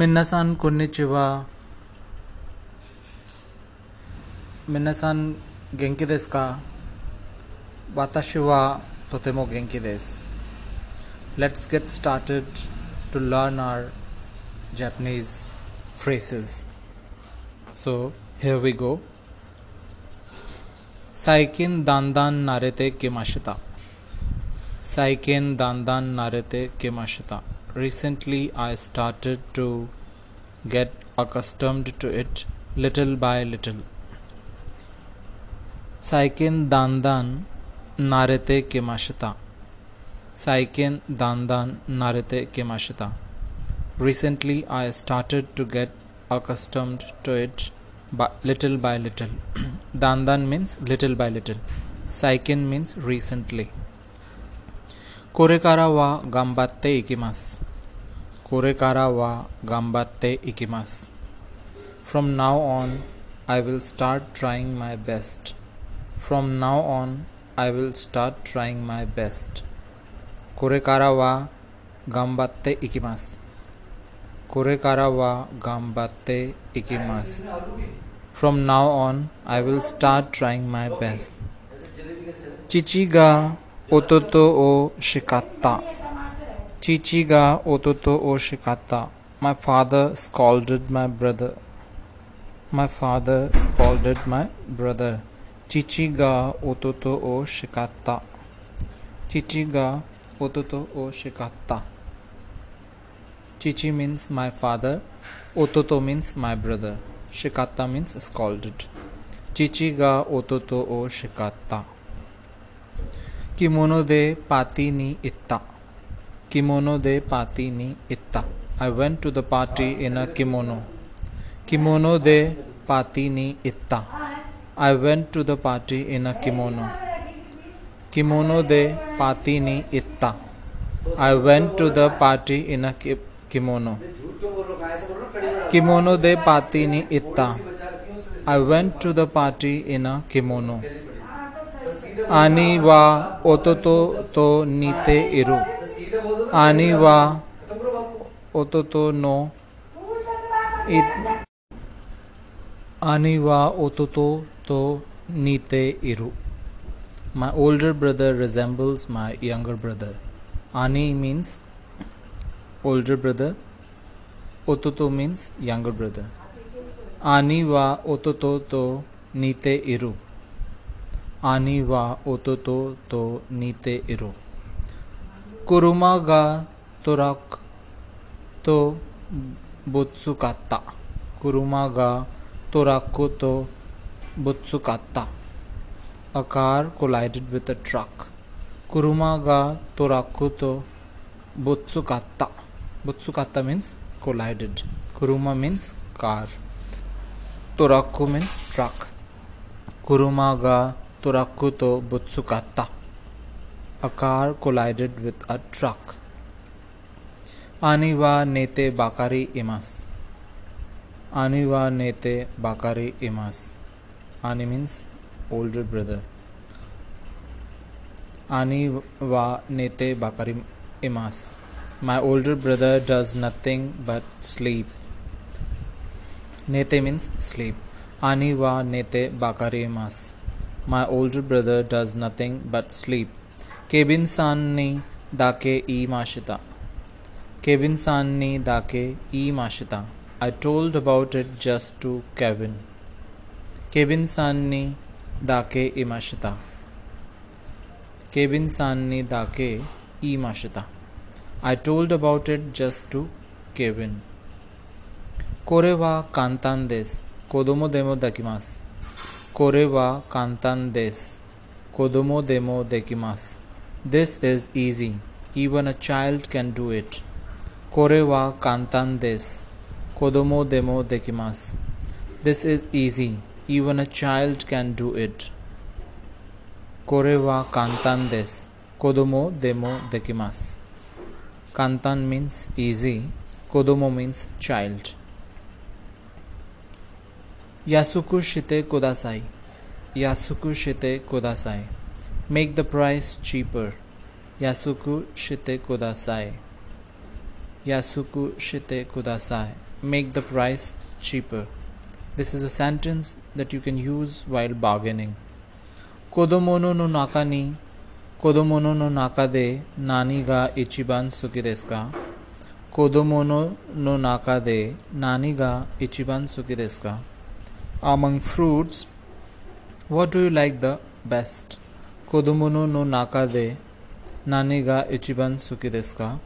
मिन्नसान कुन्निचिवा मिन्नासान गेंकी देस का वाताशिवा तोतेमो गेंकी देस let's get started to learn our Japanese phrases so here we go साइकिन दानदान नारेते केमाशिता साइकिन दानदान नारेते केमाशिता Recently, I started to get accustomed to it little by little. Saiken dandan narete kimashita. Saiken dandan narete kimashita. Recently, I started to get accustomed to it by, little by little. dandan means little by little. Saiken means recently. これからは頑張っていきます。 Korekara wa gambatte ikimas. From now on, I will start trying my best. From now on, I will start trying my best. Korekara wa gambatte ikimas. Korekara wa gambatte ikimas. From now on, I will start trying my best. Chichi ga ototo o shikatta. Chichi ga ototo o shikata. My father scolded my brother. My father scolded my brother. Chichi ga ototo o shikata. Chichi ga ototo o shikata. Chichi means my father. Ototo means my brother. Shikata means scolded. Chichi ga ototo o shikata. Kimono de pati ni itta. किमोनो दे पाती नी इत्ता I went to the party in a kimono kimono दे पाती नी इत्ता I went to the party in a kimono kimono दे पाती नी इत्ता I went to the party in a kimono kimono दे पाती नी इत्ता I went to the party in a kimono आनी वा ओतो तो नीते इरु आनी वा ओतो तो नो। इत आनि वा ओतो तो तो नीते इरु। My older brother resembles my younger brother आनी मींस ओल्डर ब्रदर ओतो तो मींस यंगर ब्रदर आनी वा ओतो तो तो नीते इरु। आनी वा ओतो तो तो नीते इरु। Kuruma ga torak to butsukatta. Kuruma ga toraku to butsukatta. A car collided with a truck. Kuruma ga toraku to butsukatta. Butsukatta means collided. Kuruma means car. Toraku means truck. Kuruma ga toraku to butsukatta. A car collided with a truck. Ani wa nete bakari imas. Ani wa nete bakari imas. Ani means older brother. Ani wa nete bakari imas. My older brother does nothing but sleep. Nete means sleep. Ani wa nete bakari imas. My older brother does nothing but sleep. Kevin सानी दाके ई माशिता। Cabin सानी दाके ई माशिता। I told about it just to Kevin Kevin सानी दाके ई माशिता। केबिन सानी दाके ई माशिता। I told about it just to Kevin कोरे वा कांतान देस, कोदोमो देमो दकीमास। कोरे वा कांतान देस, कोदोमो देमो देकीमास। This is easy. Even a child can do it. Kore wa kantan des. Kodomo demo dekimas. This is easy. Even a child can do it. Kore wa kantan des. Kodomo demo dekimas. Kantan means easy. Kodomo means child. Yasuku shite kudasai. Yasuku shite kudasai. Make the price cheaper यासुकु शिते कुदासाय यासुकु शिते कुदासाय make the price cheaper this is a sentence that you can use while bargaining कोदोमोनो नो नाका नी कोदोमोनो नो नाका दे नानी गा इचिबान सुकी देस्का कोदोमोनो नो नाका दे नानी गा इचिबान सुकी देस्का among fruits what do you like the best Kodomono no naka de nani ga ichiban suki desu ka?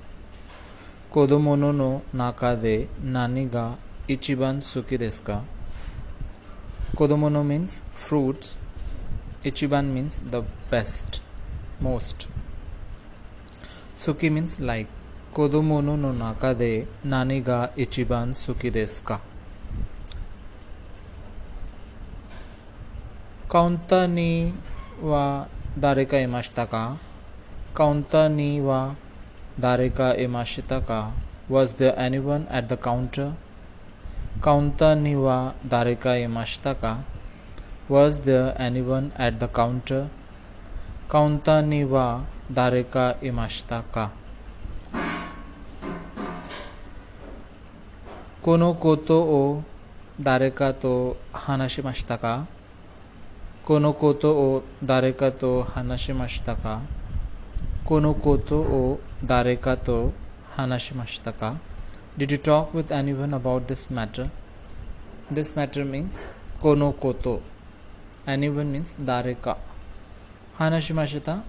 Kodomono no naka de nani ga ichiban suki desu ka? Kodomono means fruits. Ichiban means the best, most. Suki means like. Kodomono no naka de nani ga ichiban suki desu ka? Count ni wa दारे का इमाशता का counter नी व दारे का इमाशता का was there anyone at the counter counter नी व दारे का इमाशता का was there anyone at the counter counter नी व दारे का इमाशता का कोनो को तो ओ दारे का तो हानाशी मशता का 誰かと話しましたかこのことを誰かと話しましたかこのことを誰かと話しましたか Did you talk with anyone about this matter? This matter means このこと Anyone means 誰か話しました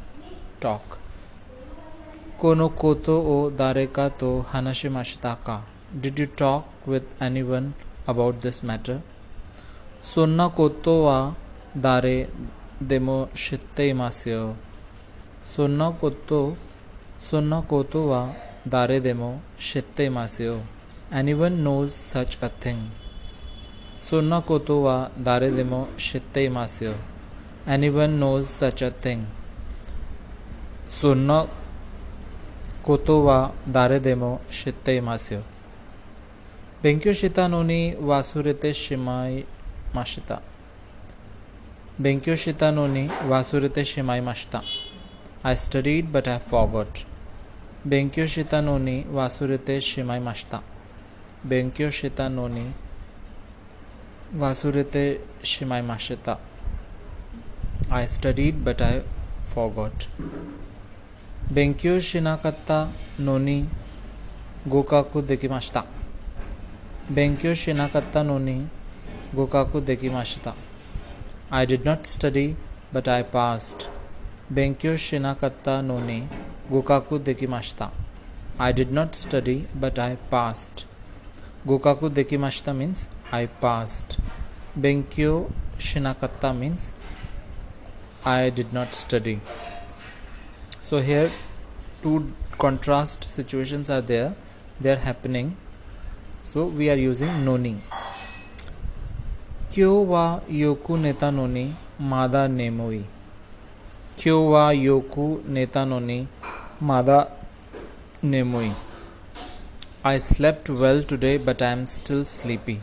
Talk このことを誰かと話しましたか Did you talk with anyone about this matter? そんな dare demo shitteimasu. Sonno koto sonno koto wa dare demo shitteimasu. Anyone knows such a thing. Sonno koto wa dare demo shitteimasu. Anyone knows such a thing. Sonno koto wa dare demo shitteimasu. Benkyo shita no ni wasurete shimai mashita. Benkyo Benkyoushita noni Shimai shimaimashita. I studied but I forgot. Benkyo Benkyoushita noni wasurite shimaimashita. Benkyoushita noni Shimai shimaimashita. I studied but I forgot. Benkyou shinakatta noni gokaku dekimashita. Benkyou shinakatta noni gokaku dekimashita. I did not study, but I passed. Benkyo shinakatta noni gokaku dekimashita. I did not study, but I passed. Gokaku dekimashita means I passed. Benkyo shinakatta means I did not study. So here two contrast situations are there. They are happening. So we are using noni. क्यों वा योकु नेतानोनी मादा नेमोई क्यों वा योकु नेतानोनी मादा नेमोई I slept well today but I am still sleepy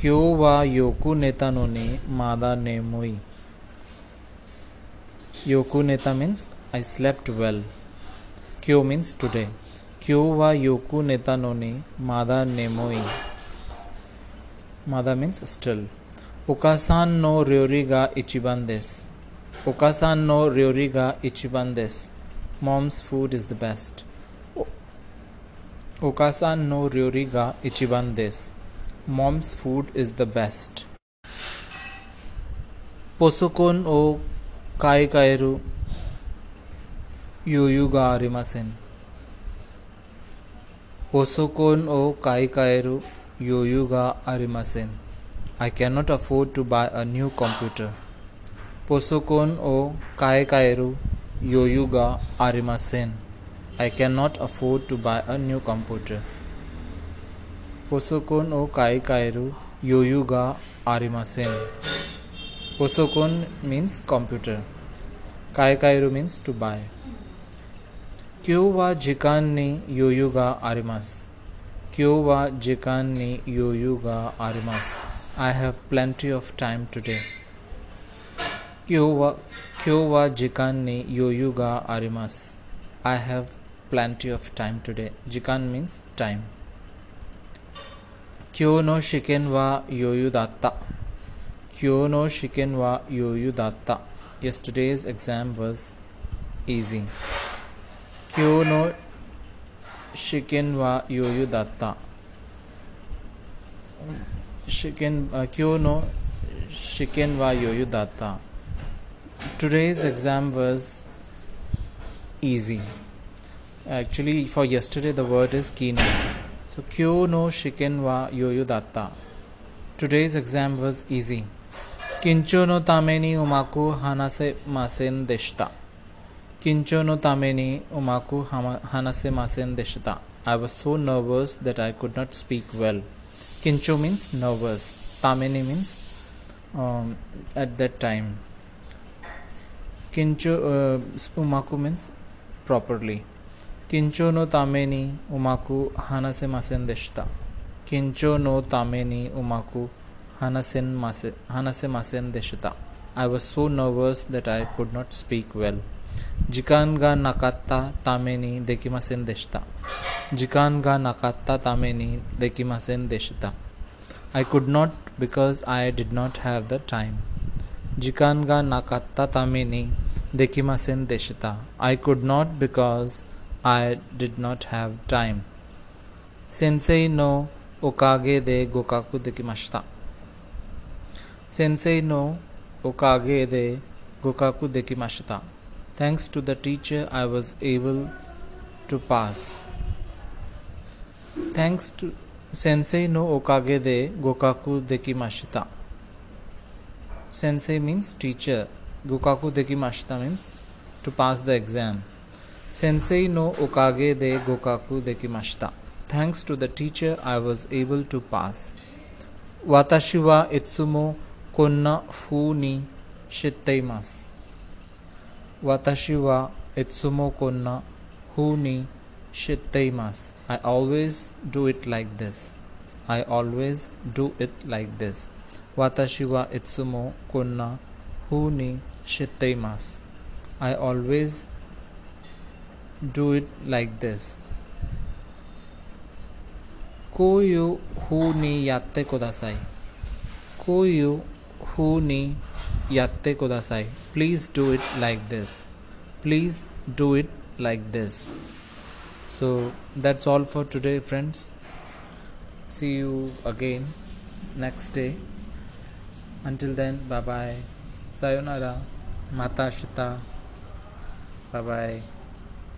क्यों वा योकु नेतानो ने मादा नेमोई योकु नेता मीन्स आई स्लेप्ट वेल क्यों मीन्स टुडे क्यों वा योकु नेतानो ने मादा नेमोई मादा means still い。よく寝た means I slept well. 今日 means today. 今日はよく寝たのにまだ眠い。Mada means still. Okasan no ryori ga ichiban desu. Okasan no ryori ga ichiban desu. Mom's food is the best. Okasan no ryori ga ichiban desu. Mom's food is the best. Posokon o kai kaeru yoyu ga arimasen. Posokon o kai kaeru yoyu ga arimasen. I cannot afford to buy a new computer. Posokon o kae kaeru yoyu ga arimasen. I cannot afford to buy a new computer. Posokon o kae kaeru yoyu ga arimasen. Posokon means computer. Kae kaeru means to buy. Kyo wa jikan ni yoyu ga arimasu. Kyo wa jikan ni yoyu ga arimasu. I have plenty of time today. Kyo wa, jikan ni yoyu ga arimasu. I have plenty of time today. Jikan means time. Kyo no shiken wa yoyu datta. Kyo no shiken wa yoyu datta. Yesterday's exam was easy. Kyo no shiken wa yoyu datta. शिकेन क्यों नो शिकेन वायो यू दाता? Today's exam was easy actually for yesterday the word is कीन सो क्यो नो शिकेन वा यो यु दाता? टुडेज एग्ज़ाम वॉज़ इजी किंचो नो तामेनी उमाको हाना से मासेन देशता। किंचो नो तामेनी उमाकु हाना से मासेन देशता। I was so nervous that I could not speak well Kincho means nervous. Tameni means um, at that time. Kincho uh, umaku means properly. Kincho no tameni umaku hanase masen deshta. Kincho no tameni umaku hanasen mase, hanase masen deshta. I was so nervous that I could not speak well. 時間がなかったためにできませんでした。時間がなかったためにできませんでした。I could not because I did not have the time. 時間がなかったためにできませんでした。I could not because I did not have time. 先生のおかげで合格できました。先生のおかげで合格できました。Thanks to the teacher, I was able to pass. Thanks to Sensei no okage de gokaku dekimashita. Sensei means teacher. Gokaku dekimashita means to pass the exam. Sensei no okage de gokaku dekimashita. Thanks to the teacher, I was able to pass. Watashi wa itsumo konna fu ni shitteimasu. 私はいつもこんな風にしています。I always do it like this. I always do it like this. 私はいつもこんな風にしています。I always do it like this. こういう風にやってください。こういう風に yatte kudasai. Please do it like this. Please do it like this. So that's all for today, friends. See you again next day. Until then, bye bye. Sayonara. Mata Shita. Bye bye.